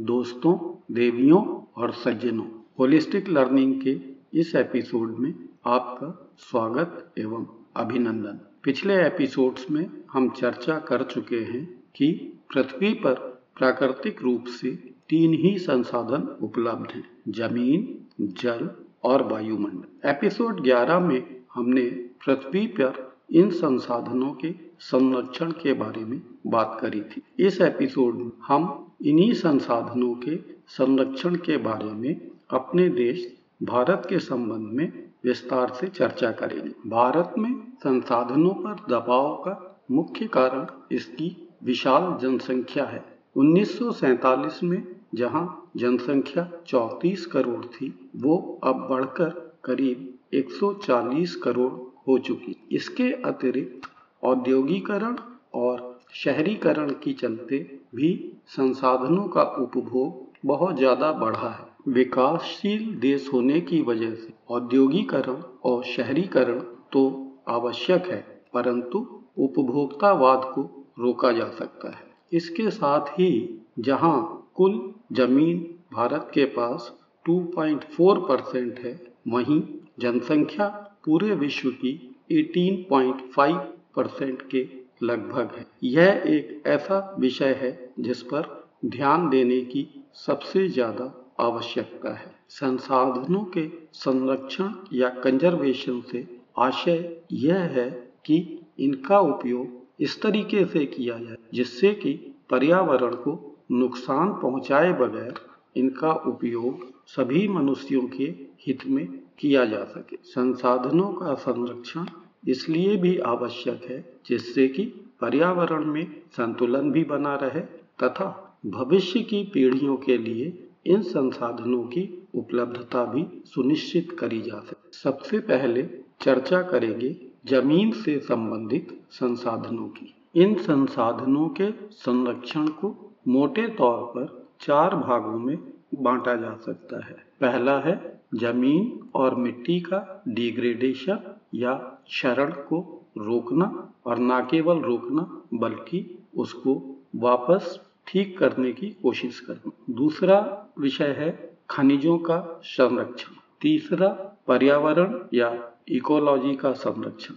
दोस्तों, देवियों और सज्जनों होलिस्टिक लर्निंग के इस एपिसोड में आपका स्वागत एवं अभिनंदन। पिछले एपिसोड्स में हम चर्चा कर चुके हैं कि पृथ्वी पर प्राकृतिक रूप से तीन ही संसाधन उपलब्ध हैं, ज़मीन, जल और वायुमंडल। एपिसोड 11 में हमने पृथ्वी पर इन संसाधनों के संरक्षण के बारे में बात करी थी। इस एपिसोड में हम इन्हीं संसाधनों के संरक्षण के बारे में अपने देश भारत के संबंध में विस्तार से चर्चा करेंगे। भारत में संसाधनों पर दबाव का मुख्य कारण इसकी विशाल जनसंख्या है। 1947 में जहाँ जनसंख्या 34 करोड़ थी, वो अब बढ़कर करीब 140 करोड़ हो चुकी। इसके अतिरिक्त औद्योगिकरण और शहरीकरण की चलते भी संसाधनों का उपभोग बहुत ज़्यादा बढ़ा है। विकासशील देश होने की वजह से औद्योगिकरण और शहरीकरण तो आवश्यक है, परंतु उपभोक्तावाद को रोका जा सकता है। इसके साथ ही जहाँ कुल ज़मीन भारत के पास 2.4 परसेंट है, वहीं जनसंख्या पूरे विश्व की 18.5 परसेंट के लगभग है। यह एक ऐसा विषय है जिस पर ध्यान देने की सबसे ज़्यादा आवश्यकता है। संसाधनों के संरक्षण या कंजर्वेशन से आशय यह है कि इनका उपयोग इस तरीके से किया जाए जिससे कि पर्यावरण को नुकसान पहुँचाए बगैर इनका उपयोग सभी मनुष्यों के हित में किया जा सके। संसाधनों का संरक्षण इसलिए भी आवश्यक है जिससे कि पर्यावरण में संतुलन भी बना रहे तथा भविष्य की पीढ़ियों के लिए इन संसाधनों की उपलब्धता भी सुनिश्चित करी जा सके। सबसे पहले चर्चा करेंगे ज़मीन से संबंधित संसाधनों की। इन संसाधनों के संरक्षण को मोटे तौर पर चार भागों में बांटा जा सकता है। पहला है ज़मीन और मिट्टी का डिग्रेडेशन या क्षरण को रोकना और न केवल रोकना, बल्कि उसको वापस ठीक करने की कोशिश करना। दूसरा विषय है खनिजों का संरक्षण। तीसरा, पर्यावरण या इकोलॉजी का संरक्षण।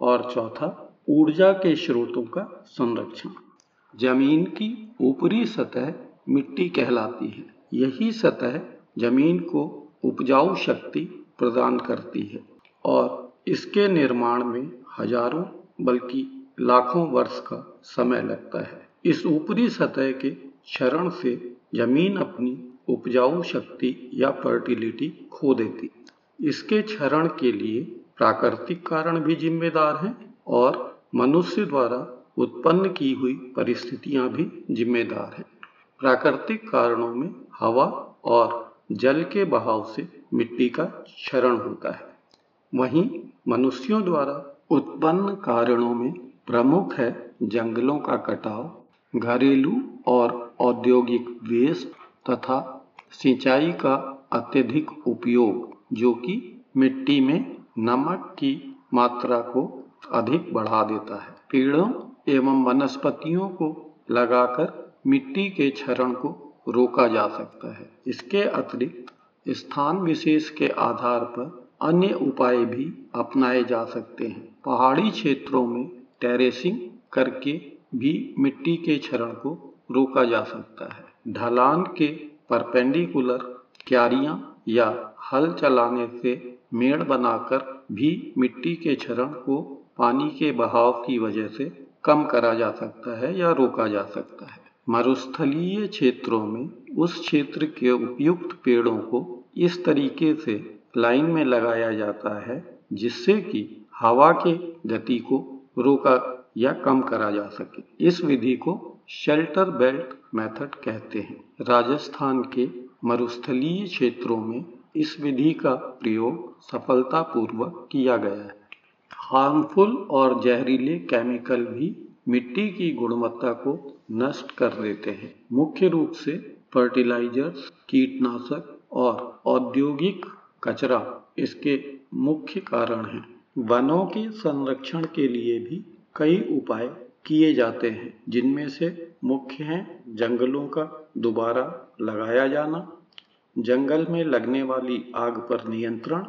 और चौथा, ऊर्जा के स्रोतों का संरक्षण। ज़मीन की ऊपरी सतह मिट्टी कहलाती है। यही सतह ज़मीन को उपजाऊ शक्ति प्रदान करती है। और इसके निर्माण में हज़ारों बल्कि लाखों वर्ष का समय लगता है। इस ऊपरी सतह के क्षरण से ज़मीन अपनी उपजाऊ शक्ति या फर्टिलिटी खो देती। इसके क्षरण के लिए प्राकृतिक कारण भी जिम्मेदार हैं और मनुष्य द्वारा उत्पन्न की हुई परिस्थितियाँ भी जिम्मेदार हैं। प्राकृतिक कारणों में हवा और जल के बहाव से मिट्टी का क्षरण होता है। वहीं मनुष्यों द्वारा उत्पन्न कारणों में प्रमुख है जंगलों का कटाव, घरेलू और औद्योगिक वेस्ट तथा सिंचाई का अत्यधिक उपयोग, जो कि मिट्टी में नमक की मात्रा को अधिक बढ़ा देता है। पेड़ों एवं वनस्पतियों को लगाकर मिट्टी के क्षरण को रोका जा सकता है। इसके अतिरिक्त स्थान विशेष के आधार पर अन्य उपाय भी अपनाए जा सकते हैं। पहाड़ी क्षेत्रों में टेरेसिंग करके भी मिट्टी के क्षरण को रोका जा सकता है। ढलान के परपेंडिकुलर क्यारियाँ या हल चलाने से मेड़ बनाकर भी मिट्टी के क्षरण को पानी के बहाव की वजह से कम करा जा सकता है या रोका जा सकता है। मरुस्थलीय क्षेत्रों में उस क्षेत्र के उपयुक्त पेड़ों को इस तरीके से लाइन में लगाया जाता है, जिससे कि हवा के गति को रोका या कम करा जा सके। इस विधि को शेल्टर बेल्ट मेथड कहते हैं। राजस्थान के मरुस्थलीय क्षेत्रों में इस विधि का प्रयोग सफलतापूर्वक किया गया है। हार्मफुल और जहरीले केमिकल भी मिट्टी की गुणवत्ता को नष्ट कर देते हैं। मुख्य रूप से फर्टिलाइजर्स कीटनाशक और औद्योगिक कचरा इसके मुख्य कारण हैं। वनों के संरक्षण के लिए भी कई उपाय किए जाते हैं, जिनमें से मुख्य हैं जंगलों का दोबारा लगाया जाना, जंगल में लगने वाली आग पर नियंत्रण,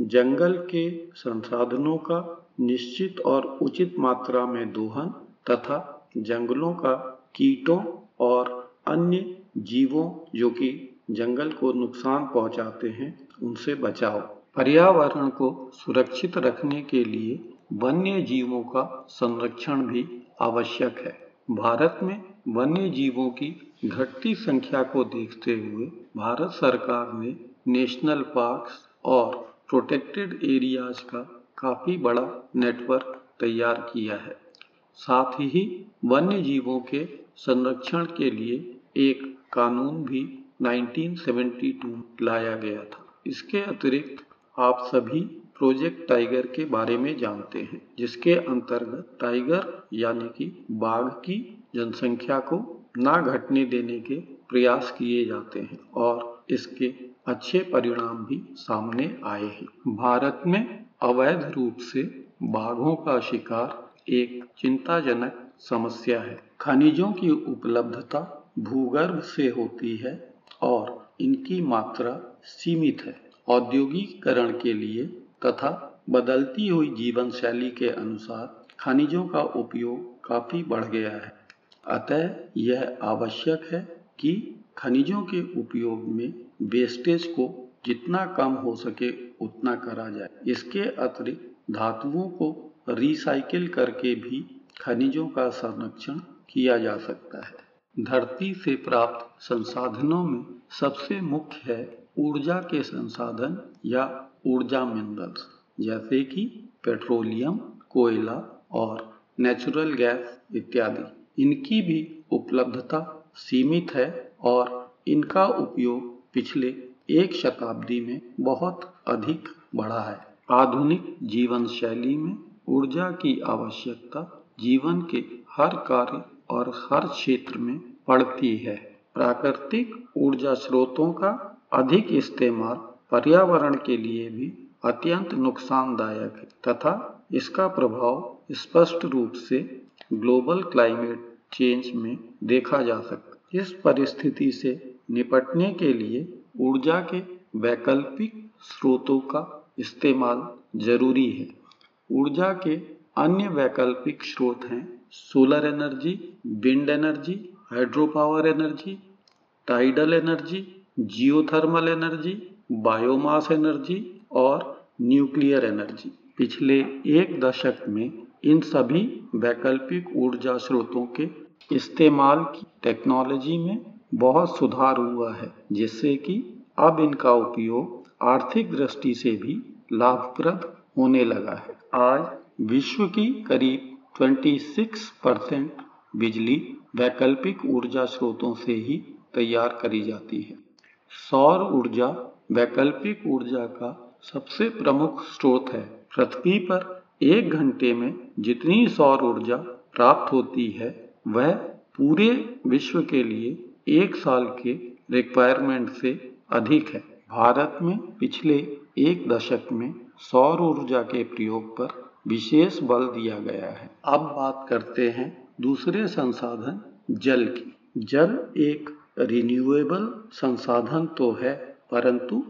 जंगल के संसाधनों का निश्चित और उचित मात्रा में दोहन तथा जंगलों का कीटों और अन्य जीवों जो कि जंगल को नुकसान पहुंचाते हैं उनसे बचाव पर्यावरण को सुरक्षित रखने के लिए वन्य जीवों का संरक्षण भी आवश्यक है। भारत में वन्य जीवों की घटती संख्या को देखते हुए भारत सरकार ने नेशनल पार्क्स और प्रोटेक्टेड एरियाज़ का काफ़ी बड़ा नेटवर्क तैयार किया है। साथ ही वन्य जीवों के संरक्षण के लिए एक कानून भी 1972 लाया गया था। इसके अतिरिक्त आप सभी प्रोजेक्ट टाइगर के बारे में जानते हैं, जिसके अंतर्गत टाइगर यानी कि बाघ की जनसंख्या को ना घटने देने के प्रयास किए जाते हैं और इसके अच्छे परिणाम भी सामने आए हैं। भारत में अवैध रूप से बाघों का शिकार एक चिंताजनक समस्या है। खनिजों की उपलब्धता भूगर्भ से होती है और इनकी मात्रा सीमित है। औद्योगिकरण के लिए तथा बदलती हुई जीवन शैली के अनुसार खनिजों का उपयोग काफ़ी बढ़ गया है। अतः यह आवश्यक है कि खनिजों के उपयोग में वेस्टेज को जितना कम हो सके उतना करा जाए। इसके अतिरिक्त धातुओं को रिसाइकिल करके भी खनिजों का संरक्षण किया जा सकता है। धरती से प्राप्त संसाधनों में सबसे मुख्य है ऊर्जा के संसाधन या ऊर्जा मिनरल्स, जैसे कि पेट्रोलियम, कोयला और नेचुरल गैस इत्यादि। इनकी भी उपलब्धता सीमित है और इनका उपयोग पिछले एक शताब्दी में बहुत अधिक बढ़ा है। आधुनिक जीवन शैली में ऊर्जा की आवश्यकता जीवन के हर कार्य और हर क्षेत्र में पड़ती है। प्राकृतिक ऊर्जा स्रोतों का अधिक इस्तेमाल पर्यावरण के लिए भी अत्यंत नुकसानदायक है, तथा इसका प्रभाव स्पष्ट रूप से ग्लोबल क्लाइमेट चेंज में देखा जा सकता इस परिस्थिति से निपटने के लिए ऊर्जा के वैकल्पिक स्रोतों का इस्तेमाल ज़रूरी है। ऊर्जा के अन्य वैकल्पिक स्रोत हैं solar energy, wind energy hydro power energy, tidal energy geothermal energy, biomass energy और न्यूक्लियर एनर्जी। पिछले एक दशक में इन सभी वैकल्पिक ऊर्जा स्रोतों के इस्तेमाल की टेक्नोलॉजी में बहुत सुधार हुआ है, जिससे कि अब इनका उपयोग आर्थिक दृष्टि से भी लाभप्रद होने लगा है। आज विश्व की करीब 26 परसेंट बिजली वैकल्पिक ऊर्जा स्रोतों से ही तैयार करी जाती है। सौर ऊर्जा वैकल्पिक ऊर्जा का सबसे प्रमुख स्रोत है। पृथ्वी पर एक घंटे में जितनी सौर ऊर्जा प्राप्त होती है, वह पूरे विश्व के लिए एक साल के रिक्वायरमेंट से अधिक है। भारत में पिछले एक दशक में सौर ऊर्जा के प्रयोग पर विशेष बल दिया गया है। अब बात करते हैं दूसरे संसाधन जल की। जल एक रिन्यूएबल संसाधन तो है, परंतु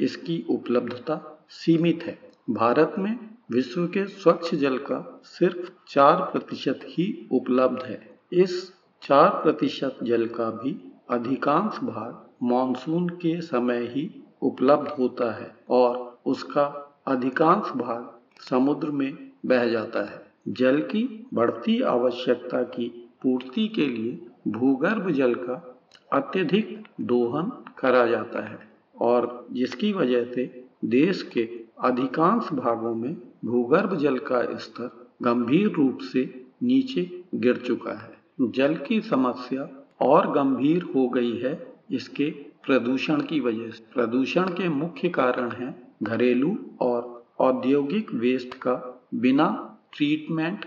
इसकी उपलब्धता सीमित है। भारत में विश्व के स्वच्छ जल का सिर्फ़ चार प्रतिशत ही उपलब्ध है। इस चार प्रतिशत जल का भी अधिकांश भाग मानसून के समय ही उपलब्ध होता है और उसका अधिकांश भाग समुद्र में बह जाता है। जल की बढ़ती आवश्यकता की पूर्ति के लिए भूगर्भ जल का अत्यधिक दोहन करा जाता है और जिसकी वजह से देश के अधिकांश भागों में भूगर्भ जल का स्तर गंभीर रूप से नीचे गिर चुका है। जल की समस्या और गंभीर हो गई है इसके प्रदूषण की वजह से। प्रदूषण के मुख्य कारण हैं घरेलू और औद्योगिक वेस्ट का बिना ट्रीटमेंट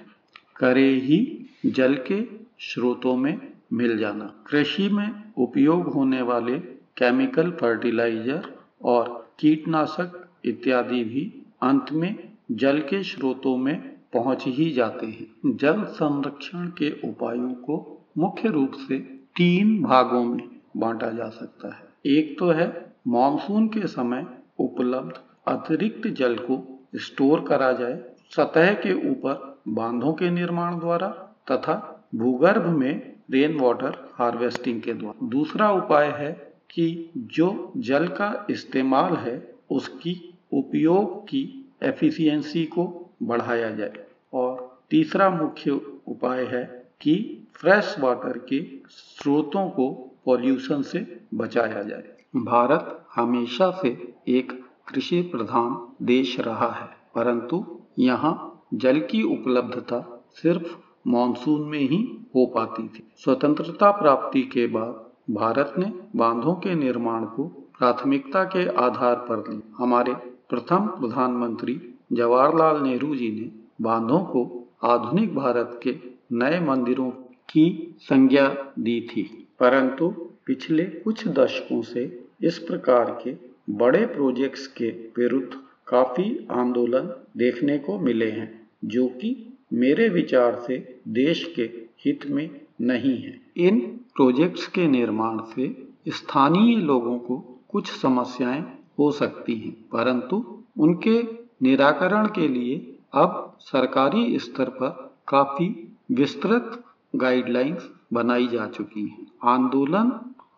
करे ही जल के स्रोतों में मिल जाना। कृषि में उपयोग होने वाले केमिकल फर्टिलाइज़र और कीटनाशक इत्यादि भी अंत में जल के स्रोतों में पहुँच ही जाते हैं। जल संरक्षण के उपायों को मुख्य रूप से तीन भागों में बांटा जा सकता है। एक तो है मानसून के समय उपलब्ध अतिरिक्त जल को स्टोर करा जाए, सतह के ऊपर बांधों के निर्माण द्वारा तथा भूगर्भ में रेन वाटर हार्वेस्टिंग के द्वारा। दूसरा उपाय है कि जो जल का इस्तेमाल है, उसकी उपयोग की एफिशिएंसी को बढ़ाया जाए। और तीसरा मुख्य उपाय है कि फ्रेश वाटर के स्रोतों को पॉल्यूशन से बचाया जाए। भारत हमेशा से एक कृषि प्रधान देश रहा है, परंतु यहाँ जल की उपलब्धता सिर्फ़ मानसून में ही हो पाती थी। स्वतंत्रता प्राप्ति के बाद भारत ने बांधों के निर्माण को प्राथमिकता के आधार पर ली हमारे प्रथम प्रधानमंत्री जवाहरलाल नेहरू जी ने बांधों को आधुनिक भारत के नए मंदिरों की संज्ञा दी थी। परंतु पिछले कुछ दशकों से इस प्रकार के बड़े प्रोजेक्ट्स के विरुद्ध काफ़ी आंदोलन देखने को मिले हैं, जो कि मेरे विचार से देश के हित में नहीं है। इन प्रोजेक्ट्स के निर्माण से स्थानीय लोगों को कुछ समस्याएँ हो सकती हैं, परंतु उनके निराकरण के लिए अब सरकारी स्तर पर काफ़ी विस्तृत गाइडलाइंस बनाई जा चुकी हैं। आंदोलन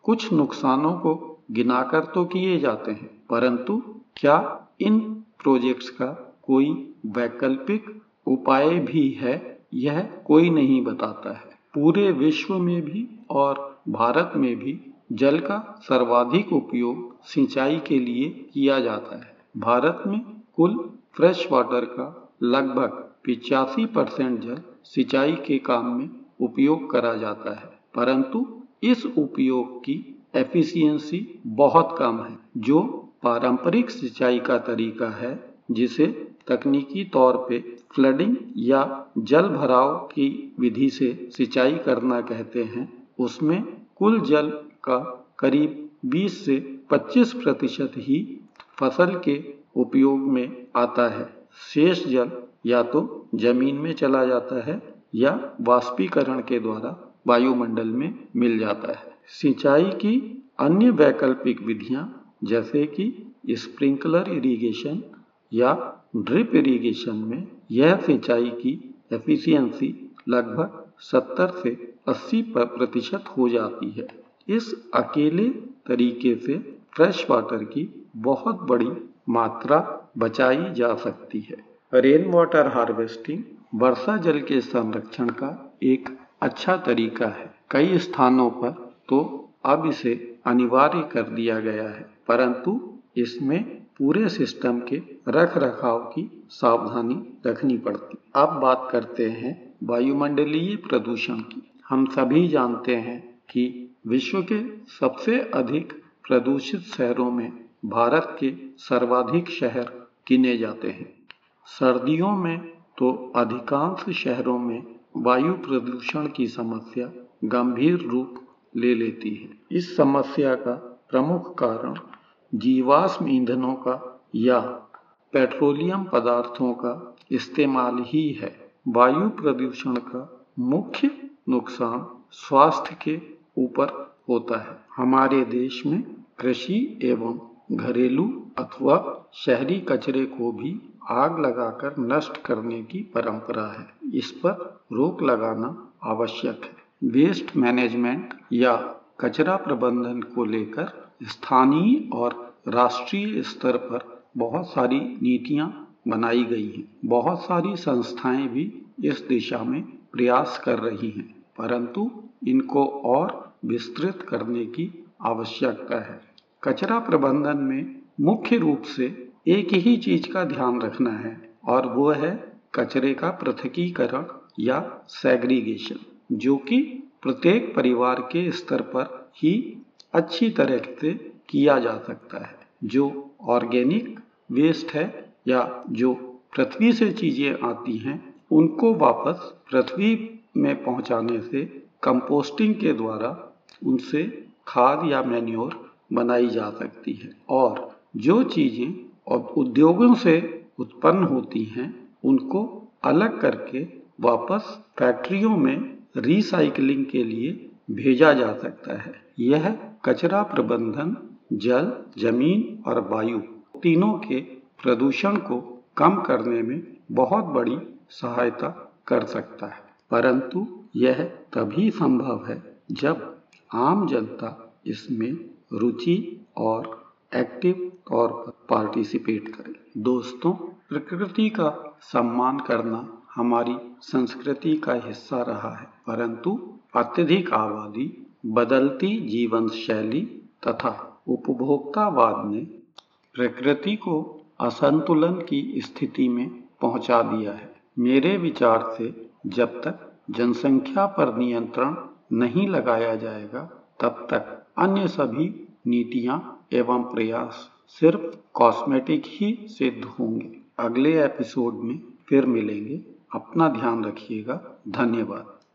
कुछ नुकसानों को गिनाकर तो किए जाते हैं, परंतु क्या इन प्रोजेक्ट्स का कोई वैकल्पिक उपाय भी है, यह कोई नहीं बताता है। पूरे विश्व में भी और भारत में भी जल का सर्वाधिक उपयोग सिंचाई के लिए किया जाता है। भारत में कुल फ्रेश वाटर का लगभग पिचासी परसेंट जल सिंचाई के काम में उपयोग करा जाता है। परंतु इस उपयोग की एफिशिएंसी बहुत कम है, जो पारंपरिक सिंचाई का तरीका है, जिसे तकनीकी तौर पे फ्लडिंग या जल भराव की विधि से सिंचाई करना कहते हैं, उसमें कुल जल का करीब 20 से 25 प्रतिशत ही फ़सल के उपयोग में आता है। शेष जल या तो ज़मीन में चला जाता है या वाष्पीकरण के द्वारा वायुमंडल में मिल जाता है। सिंचाई की अन्य वैकल्पिक विधियाँ जैसे कि स्प्रिंकलर इरिगेशन या ड्रिप इरिगेशन में यह सिंचाई की एफिशिएंसी लगभग 70 से 80 प्रतिशत हो जाती है। इस अकेले तरीके से फ्रेश वाटर की बहुत बड़ी मात्रा बचाई जा सकती है। रेन वाटर हार्वेस्टिंग वर्षा जल के संरक्षण का एक अच्छा तरीका है। कई स्थानों पर तो अब इसे अनिवार्य कर दिया गया है, परंतु इसमें पूरे सिस्टम के रख रखाव की सावधानी रखनी पड़ती। अब बात करते हैं वायुमंडलीय प्रदूषण की। हम सभी जानते हैं कि विश्व के सबसे अधिक प्रदूषित शहरों में भारत के सर्वाधिक शहर गिने जाते हैं। सर्दियों में तो अधिकांश शहरों में वायु प्रदूषण की समस्या गंभीर रूप ले लेती है। इस समस्या का प्रमुख कारण जीवाश्म ईंधनों का या पेट्रोलियम पदार्थों का इस्तेमाल ही है। वायु प्रदूषण का मुख्य नुकसान स्वास्थ्य के ऊपर होता है। हमारे देश में कृषि एवं घरेलू अथवा शहरी कचरे को भी आग लगाकर नष्ट करने की परंपरा है। इस पर रोक लगाना आवश्यक है। वेस्ट मैनेजमेंट या कचरा प्रबंधन को लेकर स्थानीय और राष्ट्रीय स्तर पर बहुत सारी नीतियाँ बनाई गई हैं। बहुत सारी संस्थाएँ भी इस दिशा में प्रयास कर रही हैं, परंतु इनको और विस्तृत करने की आवश्यकता है। कचरा प्रबंधन में मुख्य रूप से एक ही चीज़ का ध्यान रखना है, और वो है कचरे का पृथकीकरण या सेग्रीगेशन जो कि प्रत्येक परिवार के स्तर पर ही अच्छी तरह से किया जा सकता है। जो ऑर्गेनिक वेस्ट है या जो पृथ्वी से चीज़ें आती हैं, उनको वापस पृथ्वी में पहुँचाने से कंपोस्टिंग के द्वारा उनसे खाद या मैन्योर बनाई जा सकती है। और जो चीज़ें उद्योगों से उत्पन्न होती हैं, उनको अलग करके वापस फैक्ट्रियों में रिसाइकलिंग के लिए भेजा जा सकता है। यह कचरा प्रबंधन, जल, ज़मीन और वायु तीनों के प्रदूषण को कम करने में बहुत बड़ी सहायता कर सकता है। परंतु यह तभी संभव है जब आम जनता इसमें रुचि और एक्टिव तौर पर पार्टिसिपेट करे। दोस्तों, प्रकृति का सम्मान करना हमारी संस्कृति का हिस्सा रहा है, परंतु अत्यधिक आबादी, बदलती जीवन शैली तथा उपभोक्तावाद ने प्रकृति को असंतुलन की स्थिति में पहुँचा दिया है। मेरे विचार से जब तक जनसंख्या पर नियंत्रण नहीं लगाया जाएगा, तब तक अन्य सभी नीतियाँ एवं प्रयास सिर्फ़ कॉस्मेटिक ही सिद्ध होंगे। अगले एपिसोड में फिर मिलेंगे। अपना ध्यान रखिएगा। धन्यवाद।